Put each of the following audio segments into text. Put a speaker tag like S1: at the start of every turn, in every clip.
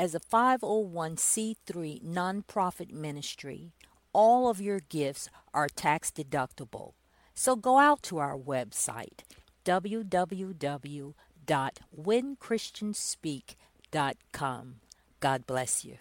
S1: As a 501c3 nonprofit ministry, all of your gifts are tax deductible. So go out to our website www.whenchristianspeak.com. God bless you.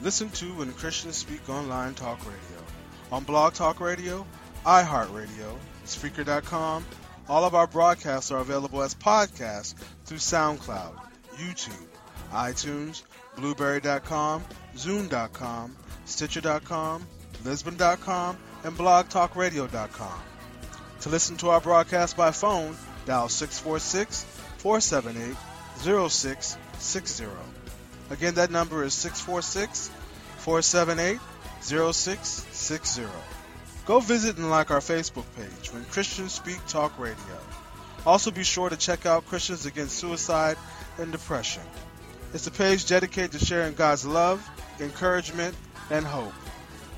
S2: Listen to When Christians Speak Online Talk Radio. On Blog Talk Radio, iHeartRadio, Spreaker.com, all of our broadcasts are available as podcasts through SoundCloud, YouTube, iTunes, Blubrry.com, Zoom.com, Stitcher.com, Libsyn.com, and BlogTalkRadio.com. To listen to our broadcast by phone, dial 646 478 0660. Again, that number is 646 478 0660. Go visit and like our Facebook page when Christians Speak Talk Radio. Also, be sure to check out Christians Against Suicide and Depression. It's a page dedicated to sharing God's love, encouragement, and hope.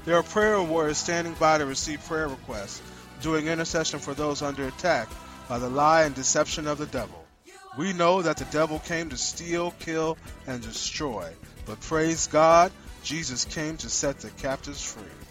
S2: There are prayer warriors standing by to receive prayer requests, doing intercession for those under attack by the lie and deception of the devil. We know that the devil came to steal, kill, and destroy, but praise God, Jesus came to set the captives free.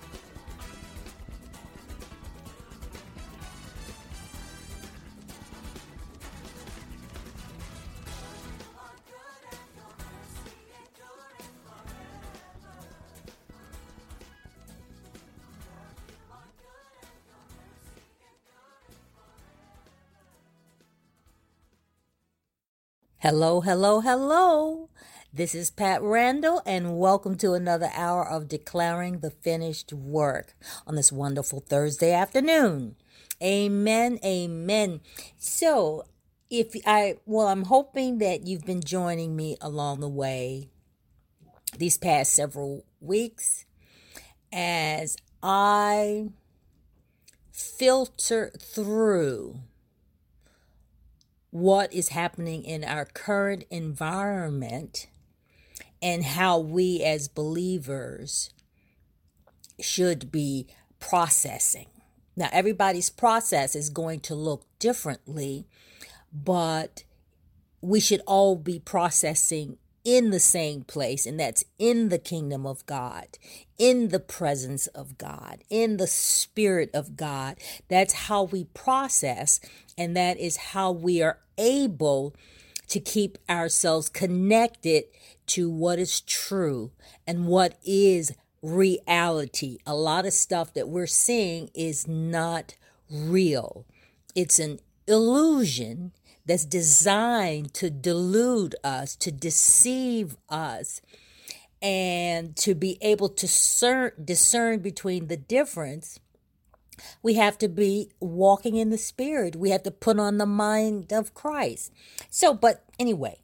S1: Hello, hello, hello. This is Pat Randall, and welcome to another hour of Declaring the Finished Work on this wonderful Thursday afternoon. Amen, amen. So, if I, well, I'm hoping that you've been joining me along the way these past several weeks as I filter through what is happening in our current environment and how we as believers should be processing. Now, everybody's process is going to look differently, but we should all be processing in the same place, and that's in the kingdom of God, in the presence of God, in the spirit of God. That's how we process, and that is how we are able to keep ourselves connected to what is true and what is reality. A lot of stuff that we're seeing is not real, it's an illusion that's designed to delude us, to deceive us, and to be able to discern, between the difference. We have to be walking in the Spirit. We have to put on the mind of Christ. So, but anyway,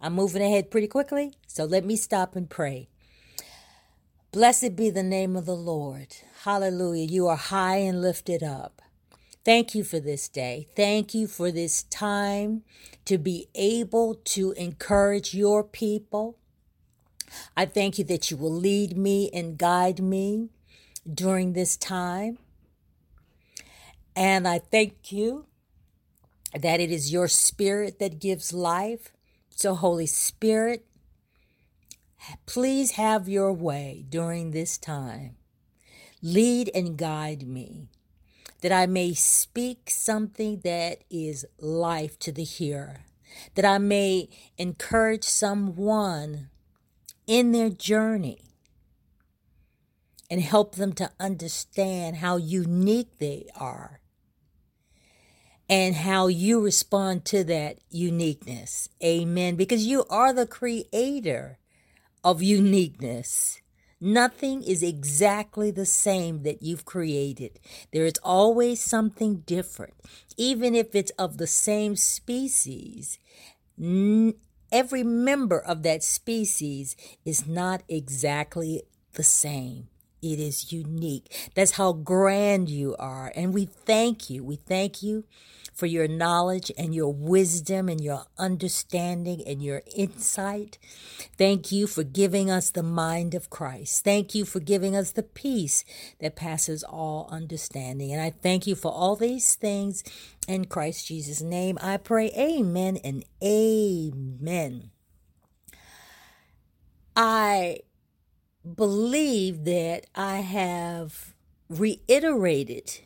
S1: I'm moving ahead pretty quickly. So let me stop and pray. Blessed be the name of the Lord. Hallelujah. You are high and lifted up. Thank you for this day. Thank you for this time to be able to encourage your people. I thank you that you will lead me and guide me during this time. And I thank you that it is your spirit that gives life. So, Holy Spirit, please have your way during this time. Lead and guide me, that I may speak something that is life to the hearer, that I may encourage someone in their journey and help them to understand how unique they are and how you respond to that uniqueness. Amen. Because you are the creator of uniqueness. Nothing is exactly the same that you've created. There is always something different. Even if it's of the same species, n- every member of that species is not exactly the same. It is unique. That's how grand you are. And we thank you. We thank you for your knowledge and your wisdom and your understanding and your insight. Thank you for giving us the mind of Christ. Thank you for giving us the peace that passes all understanding. And I thank you for all these things in Christ Jesus' name. I pray, Amen and Amen. I believe that I have reiterated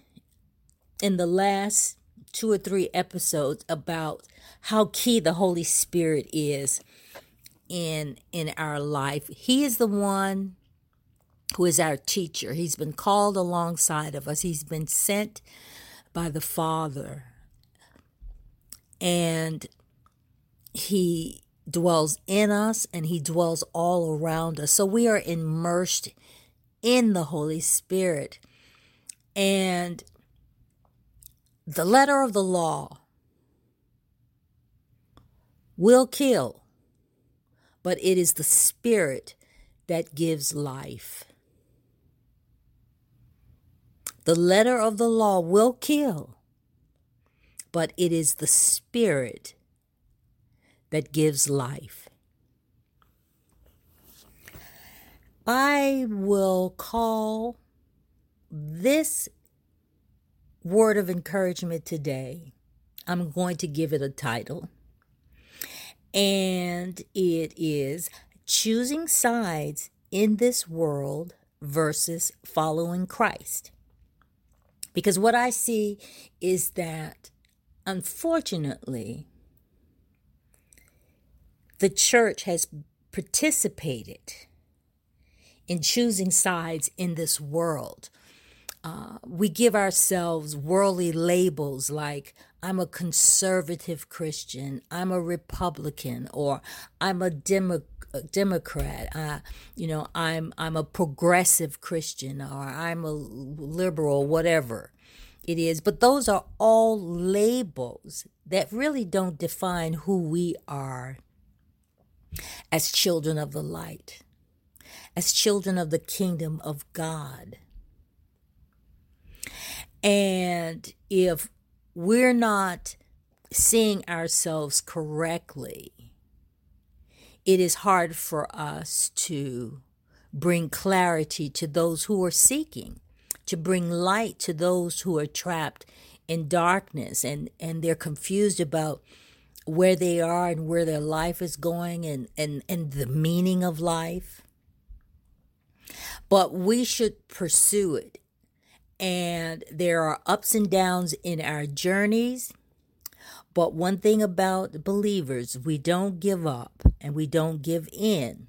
S1: in the last two or three episodes about how key the Holy Spirit is in in our life. He is the one who is our teacher. He's been called alongside of us. He's been sent by the Father. And he dwells in us and he dwells all around us. So we are immersed in the Holy Spirit. And the letter of the law will kill, but it is the Spirit that gives life. The letter of the law will kill, but it is the Spirit that gives life. I will call this word of encouragement today. I'm going to give it a title. And it is Choosing Sides in This World versus Following Christ. Because what I see is that, unfortunately, the church has participated in choosing sides in this world. Uh, we give ourselves worldly labels like I'm a conservative Christian, I'm a Republican, or I'm a Demo- Democrat. Uh, you know, I'm I'm a progressive Christian, or I'm a liberal, whatever it is. But those are all labels that really don't define who we are as children of the light, as children of the kingdom of God. And if we're not seeing ourselves correctly, it is hard for us to bring clarity to those who are seeking, to bring light to those who are trapped in darkness and, and they're confused about where they are and where their life is going and, and, and the meaning of life. But we should pursue it. And there are ups and downs in our journeys. But one thing about believers, we don't give up and we don't give in.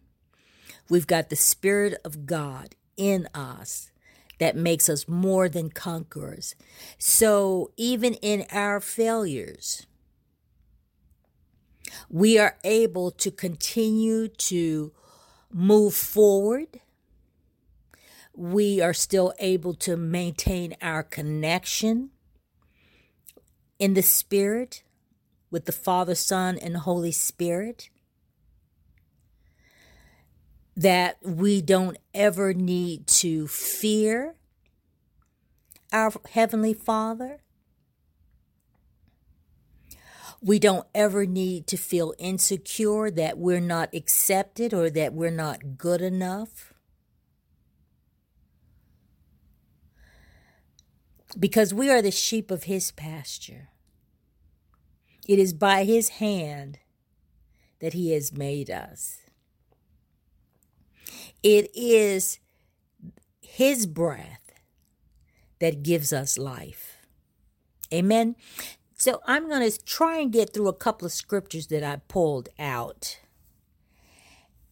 S1: We've got the Spirit of God in us that makes us more than conquerors. So even in our failures, we are able to continue to move forward. We are still able to maintain our connection in the Spirit with the Father, Son, and Holy Spirit. That we don't ever need to fear our Heavenly Father. We don't ever need to feel insecure that we're not accepted or that we're not good enough. Because we are the sheep of His pasture. It is by His hand that He has made us. It is His breath that gives us life. Amen. So I'm going to try and get through a couple of scriptures that I pulled out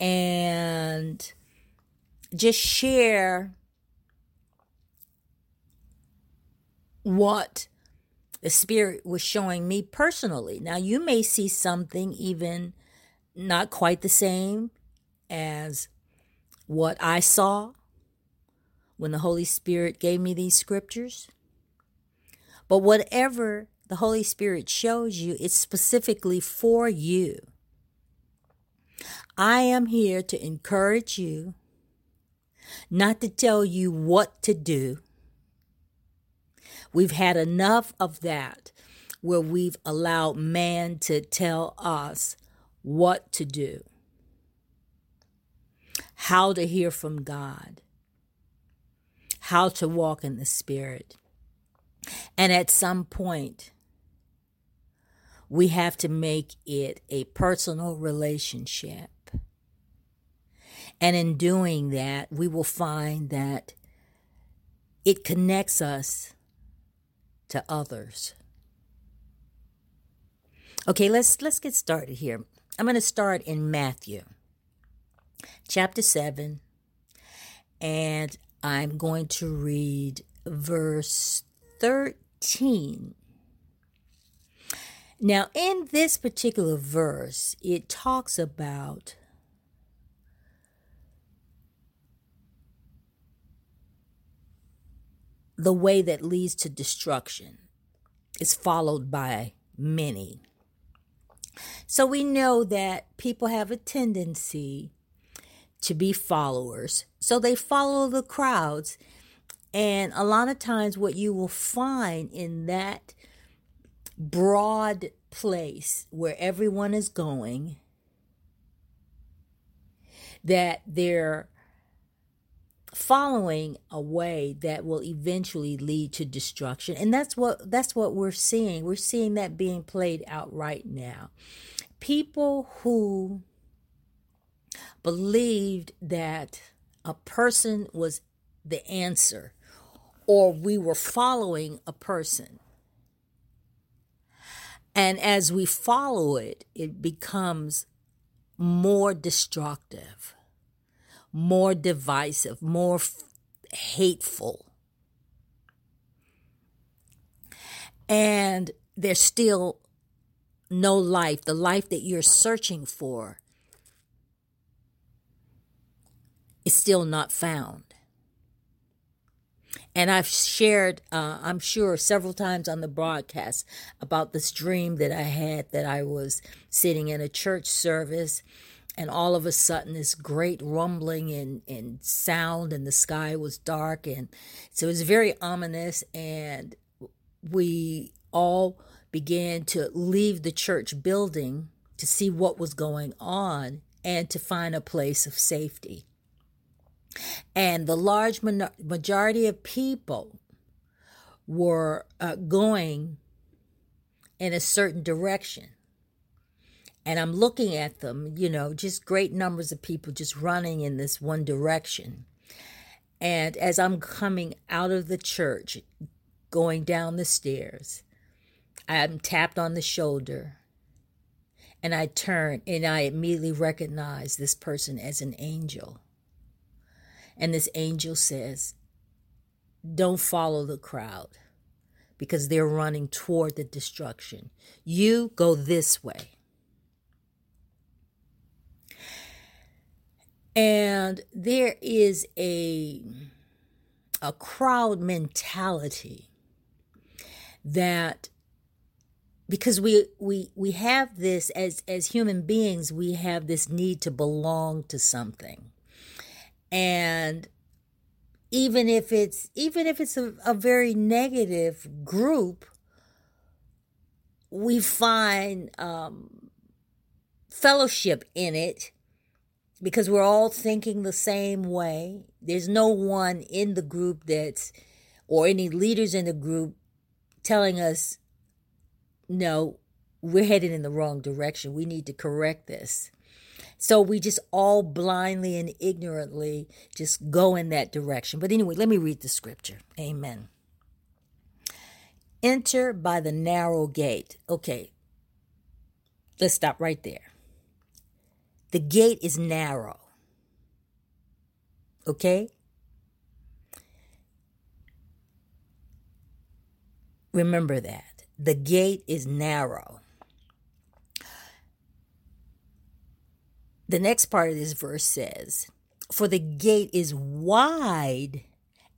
S1: and just share what the Spirit was showing me personally. Now, you may see something even not quite the same as what I saw when the Holy Spirit gave me these scriptures. But whatever the Holy Spirit shows you, it's specifically for you. I am here to encourage you, not to tell you what to do. We've had enough of that where we've allowed man to tell us what to do, how to hear from God, how to walk in the Spirit. And at some point, we have to make it a personal relationship. And in doing that, we will find that it connects us to others. Okay, let's let's get started here. I'm going to start in Matthew chapter 7 and I'm going to read verse 13. Now, in this particular verse, it talks about the way that leads to destruction is followed by many. So we know that people have a tendency to be followers. So they follow the crowds. And a lot of times, what you will find in that broad place where everyone is going, that they're following a way that will eventually lead to destruction. And that's what that's what we're seeing. We're seeing that being played out right now. People who believed that a person was the answer or we were following a person and as we follow it it becomes more destructive more divisive, more f- hateful. And there's still no life, the life that you're searching for is still not found. And I've shared, uh, I'm sure, several times on the broadcast about this dream that I had that I was sitting in a church service and all of a sudden this great rumbling and, and sound and the sky was dark and so it was very ominous and we all began to leave the church building to see what was going on and to find a place of safety and the large majority of people were uh, going in a certain direction and I'm looking at them, you know, just great numbers of people just running in this one direction. And as I'm coming out of the church, going down the stairs, I'm tapped on the shoulder. And I turn and I immediately recognize this person as an angel. And this angel says, Don't follow the crowd because they're running toward the destruction. You go this way. and there is a a crowd mentality that because we we we have this as as human beings we have this need to belong to something and even if it's even if it's a, a very negative group we find um, fellowship in it because we're all thinking the same way. There's no one in the group that's, or any leaders in the group telling us, no, we're headed in the wrong direction. We need to correct this. So we just all blindly and ignorantly just go in that direction. But anyway, let me read the scripture. Amen. enter by the narrow gate. Okay, let's stop right there. The gate is narrow. Okay? Remember that. The gate is narrow. The next part of this verse says, For the gate is wide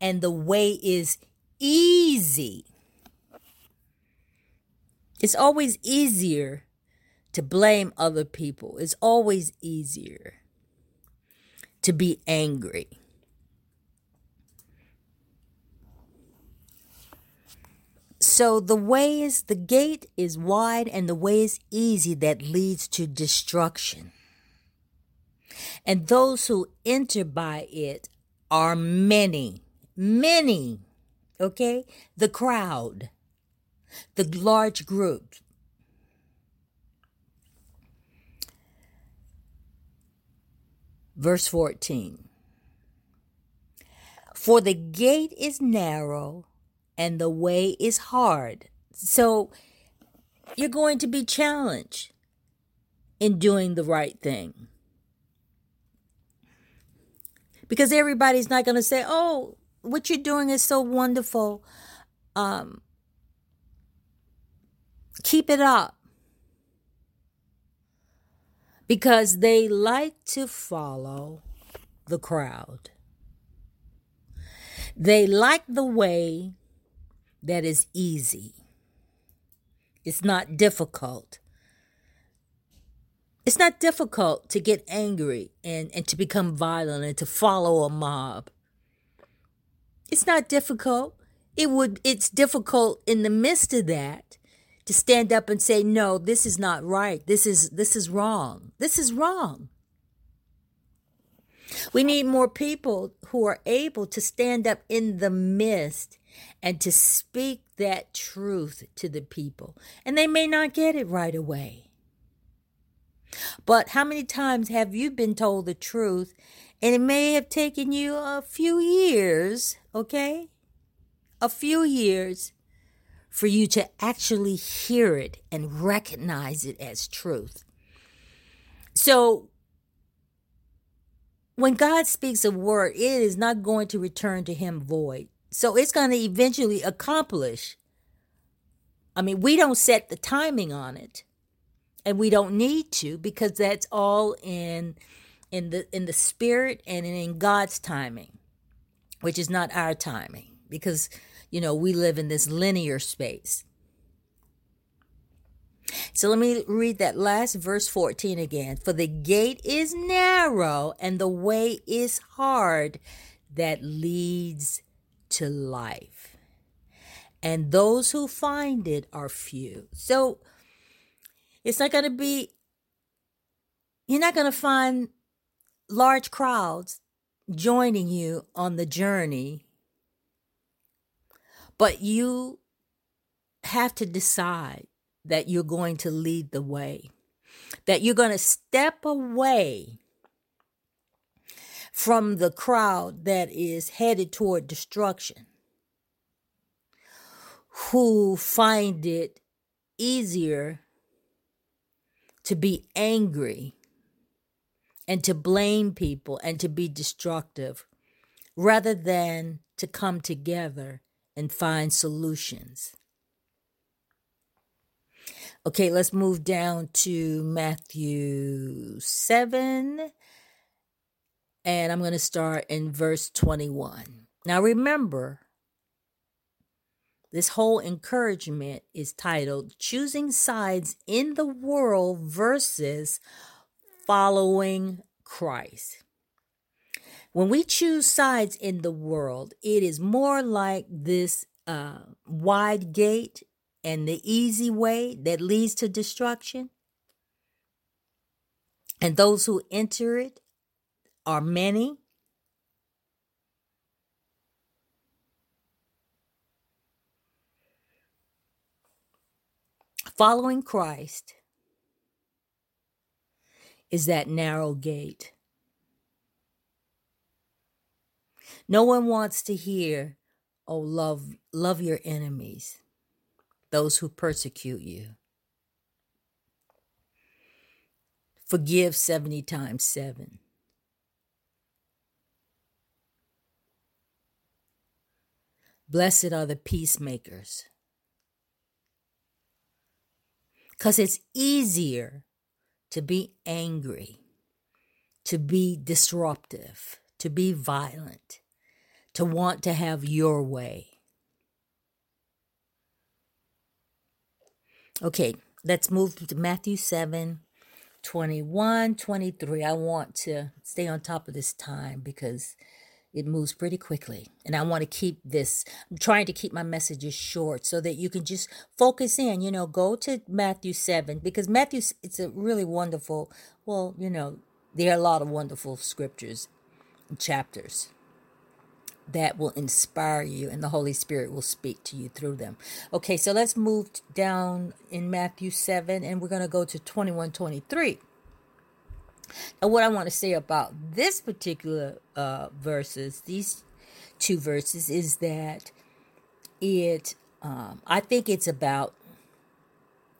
S1: and the way is easy. It's always easier to blame other people. It's always easier to be angry. So the way is the gate is wide and the way is easy that leads to destruction. And those who enter by it are many, many. Okay? The crowd, the large group. Verse 14 For the gate is narrow and the way is hard. So you're going to be challenged in doing the right thing. Because everybody's not going to say, oh, what you're doing is so wonderful. Um, keep it up. Because they like to follow the crowd. They like the way that is easy. It's not difficult. It's not difficult to get angry and, and to become violent and to follow a mob. It's not difficult. It would it's difficult in the midst of that to stand up and say, no, this is not right. This is this is wrong. This is wrong. We need more people who are able to stand up in the midst and to speak that truth to the people. And they may not get it right away. But how many times have you been told the truth and it may have taken you a few years, okay? A few years for you to actually hear it and recognize it as truth. So, when God speaks a word, it is not going to return to him void. So, it's going to eventually accomplish. I mean, we don't set the timing on it, and we don't need to because that's all in in the in the spirit and in God's timing, which is not our timing because you know we live in this linear space. So let me read that last verse 14 again. For the gate is narrow and the way is hard that leads to life. And those who find it are few. So it's not going to be, you're not going to find large crowds joining you on the journey, but you have to decide that you're going to lead the way, that you're going to step away from the crowd that is headed toward destruction, who find it easier to be angry and to blame people and to be destructive rather than to come together and find solutions. Okay, let's move down to Matthew 7. And I'm going to start in verse 21. Now remember, this whole encouragement is titled Choosing Sides in the World versus Following Christ. When we choose sides in the world, it is more like this uh, wide gate and the easy way that leads to destruction. And those who enter it are many. Following Christ is that narrow gate. No one wants to hear, oh, love, love your enemies. those who persecute you. Forgive 70 times 7. Blessed are the peacemakers. Because it's easier to be angry, to be disruptive, to be violent, to want to have your way. Okay, let's move to Matthew 7 21, 23. I want to stay on top of this time because it moves pretty quickly. And I want to keep this, I'm trying to keep my messages short so that you can just focus in. You know, go to Matthew 7 because Matthew, it's a really wonderful, well, you know, there are a lot of wonderful scriptures and chapters that will inspire you and the Holy Spirit will speak to you through them. Okay, so let's move down in Matthew 7 and we're going to go to 21 23. And what I want to say about this particular uh, verses, these two verses, is that it, um, I think it's about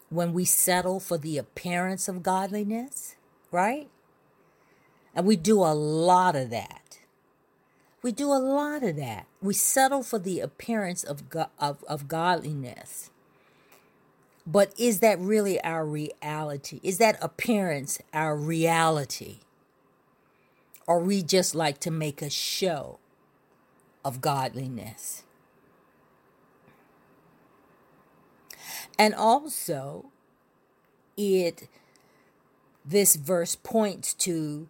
S1: when we settle for the appearance of godliness, right? And we do a lot of that. We do a lot of that. We settle for the appearance of, go- of, of godliness. But is that really our reality? Is that appearance our reality? Or we just like to make a show of godliness? And also, it this verse points to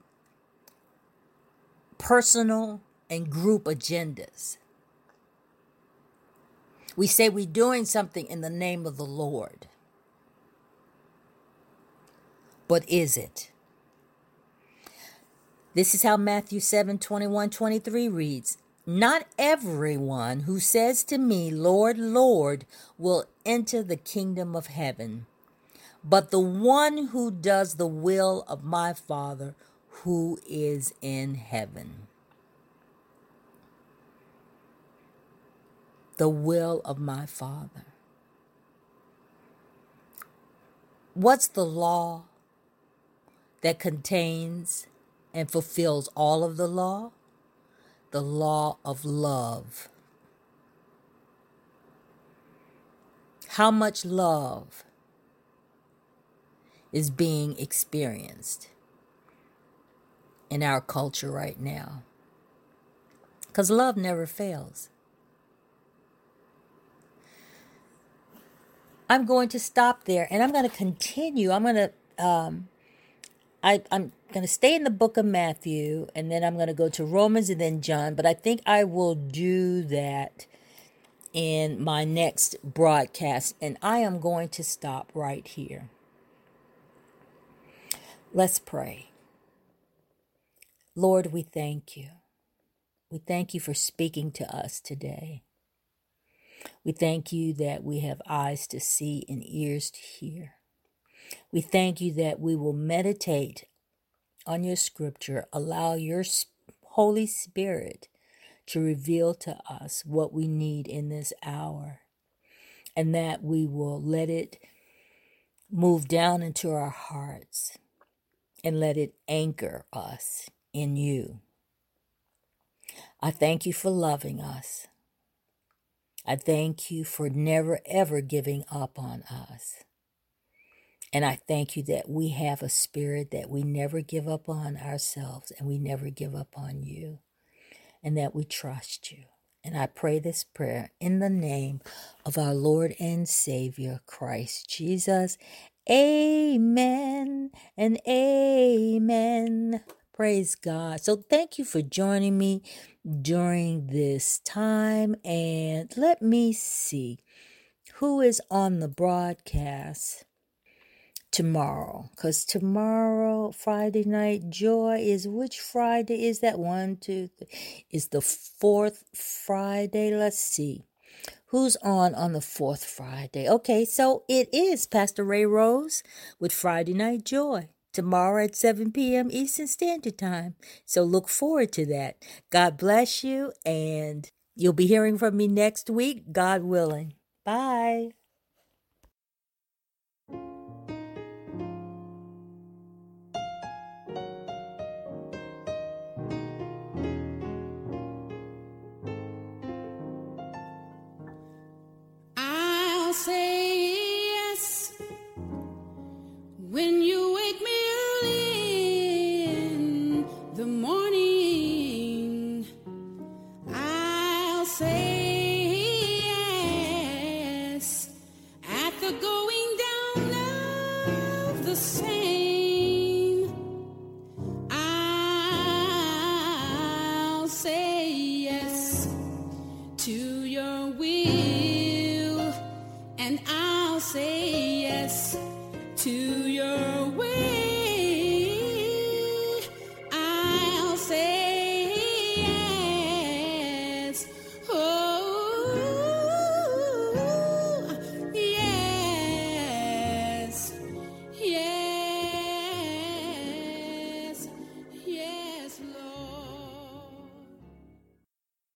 S1: personal and group agendas. We say we're doing something in the name of the Lord. But is it? This is how Matthew 7 21 23 reads Not everyone who says to me, Lord, Lord, will enter the kingdom of heaven, but the one who does the will of my Father who is in heaven. The will of my Father. What's the law that contains and fulfills all of the law? The law of love. How much love is being experienced in our culture right now? Because love never fails. I'm going to stop there and I'm going to continue. I'm going to um, I, I'm going to stay in the book of Matthew and then I'm going to go to Romans and then John, but I think I will do that in my next broadcast and I am going to stop right here. Let's pray. Lord, we thank you. We thank you for speaking to us today. We thank you that we have eyes to see and ears to hear. We thank you that we will meditate on your scripture, allow your Holy Spirit to reveal to us what we need in this hour, and that we will let it move down into our hearts and let it anchor us in you. I thank you for loving us. I thank you for never ever giving up on us. And I thank you that we have a spirit that we never give up on ourselves and we never give up on you and that we trust you. And I pray this prayer in the name of our Lord and Savior, Christ Jesus. Amen and amen. Praise God. So thank you for joining me during this time. And let me see who is on the broadcast tomorrow. Because tomorrow, Friday night, joy is which Friday is that? One, two, three. Is the fourth Friday. Let's see. Who's on on the fourth Friday? Okay, so it is Pastor Ray Rose with Friday Night Joy tomorrow at 7 p.m. Eastern Standard Time. So look forward to that. God bless you, and you'll be hearing from me next week, God willing. Bye.